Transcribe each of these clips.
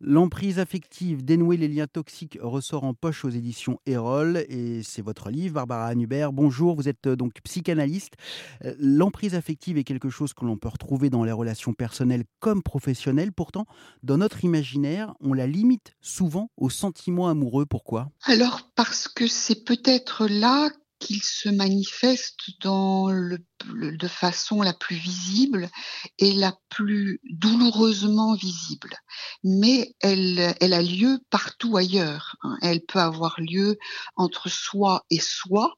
L'emprise affective, dénouer les liens toxiques, ressort en poche aux éditions Erol et c'est votre livre, Barbara Hubert. Bonjour, vous êtes euh, donc psychanalyste. Euh, l'emprise affective est quelque chose que l'on peut retrouver dans les relations personnelles comme professionnelles. Pourtant, dans notre imaginaire, on la limite souvent aux sentiments amoureux. Pourquoi? Alors, parce que c'est peut-être là qu'il se manifeste dans le, de façon la plus visible et la plus douloureusement visible. Mais elle, elle a lieu partout ailleurs. Hein. Elle peut avoir lieu entre soi et soi.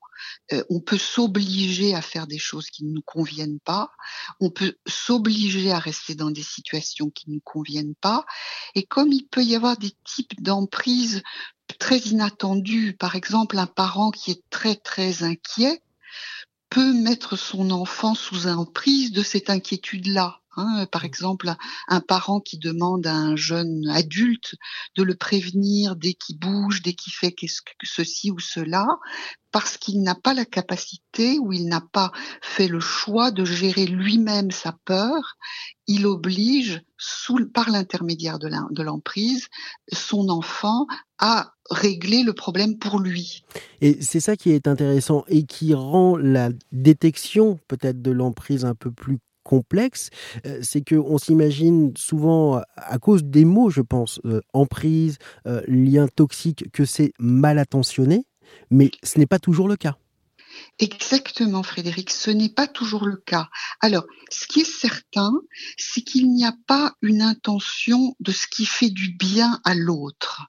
Euh, on peut s'obliger à faire des choses qui ne nous conviennent pas. On peut s'obliger à rester dans des situations qui ne nous conviennent pas. Et comme il peut y avoir des types d'emprise très inattendu. Par exemple, un parent qui est très très inquiet peut mettre son enfant sous emprise de cette inquiétude-là. Hein. par exemple, un parent qui demande à un jeune adulte de le prévenir dès qu'il bouge, dès qu'il fait ceci ou cela, parce qu'il n'a pas la capacité ou il n'a pas fait le choix de gérer lui-même sa peur, il oblige, sous, par l'intermédiaire de l'emprise, son enfant à régler le problème pour lui. Et c'est ça qui est intéressant et qui rend la détection peut-être de l'emprise un peu plus complexe, euh, c'est qu'on s'imagine souvent, à cause des mots, je pense, euh, emprise, euh, lien toxique, que c'est mal attentionné, mais ce n'est pas toujours le cas. Exactement, Frédéric, ce n'est pas toujours le cas. Alors, ce qui est certain, c'est qu'il n'y a pas une intention de ce qui fait du bien à l'autre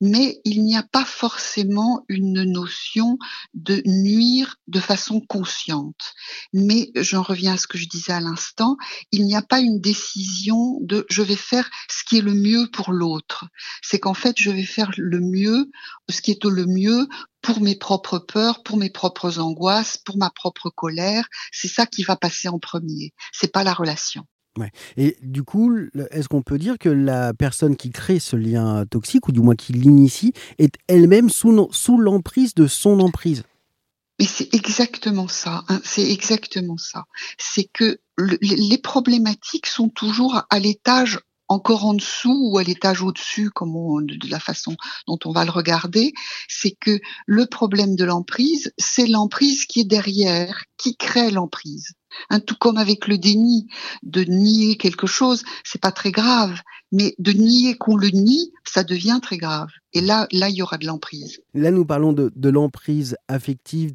mais il n'y a pas forcément une notion de nuire de façon consciente. Mais j'en reviens à ce que je disais à l'instant, il n'y a pas une décision de je vais faire ce qui est le mieux pour l'autre. C'est qu'en fait, je vais faire le mieux, ce qui est le mieux pour mes propres peurs, pour mes propres angoisses, pour ma propre colère. C'est ça qui va passer en premier. C'est pas la relation. Et du coup, est-ce qu'on peut dire que la personne qui crée ce lien toxique, ou du moins qui l'initie, est elle-même sous, sous l'emprise de son emprise? Mais c'est exactement ça. Hein, c'est exactement ça. C'est que les problématiques sont toujours à l'étage encore en dessous ou à l'étage au-dessus, comme de la façon dont on va le regarder, c'est que le problème de l'emprise, c'est l'emprise qui est derrière, qui crée l'emprise. Tout comme avec le déni, de nier quelque chose, c'est pas très grave, mais de nier qu'on le nie, ça devient très grave. Et là, là, il y aura de l'emprise. Là, nous parlons de, de l'emprise affective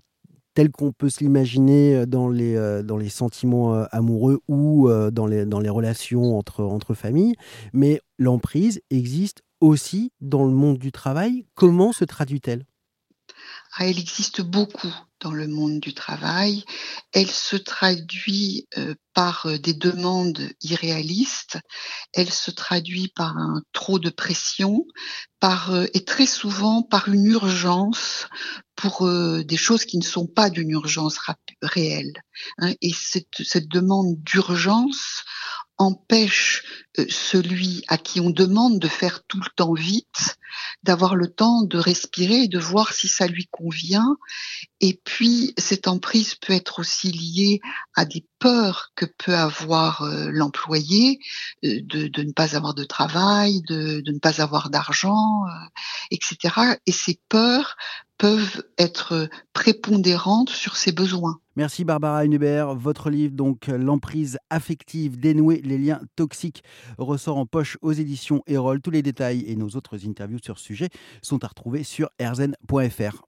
telle qu'on peut se l'imaginer euh, dans les, euh, dans les sentiments euh, amoureux ou dans les, dans les relations entre, entre familles. Mais l'emprise existe aussi dans le monde du travail. Comment se traduit-elle? Ah, Elle existe beaucoup dans le monde du travail. Elle se traduit par des demandes irréalistes. Elle se traduit par un trop de pression, par et très souvent par une urgence pour des choses qui ne sont pas d'une urgence réelle. Hein. Et cette, cette demande d'urgence empêche euh, celui à qui on demande de faire tout le temps vite, d'avoir le temps de respirer et de voir si ça lui convient. Et puis, cette emprise peut être aussi liée à des peurs que peut avoir euh, l'employé euh, de, de, ne pas avoir de travail, de, de ne pas avoir d'argent, etc. Et ces peurs peuvent être prépondérantes sur ses besoins. Merci Barbara Hunebert. Votre livre, donc L'emprise affective, dénouer les liens toxiques, ressort en poche aux éditions Erol. Tous les détails et nos autres interviews sur ce sujet sont à retrouver sur erzen.fr.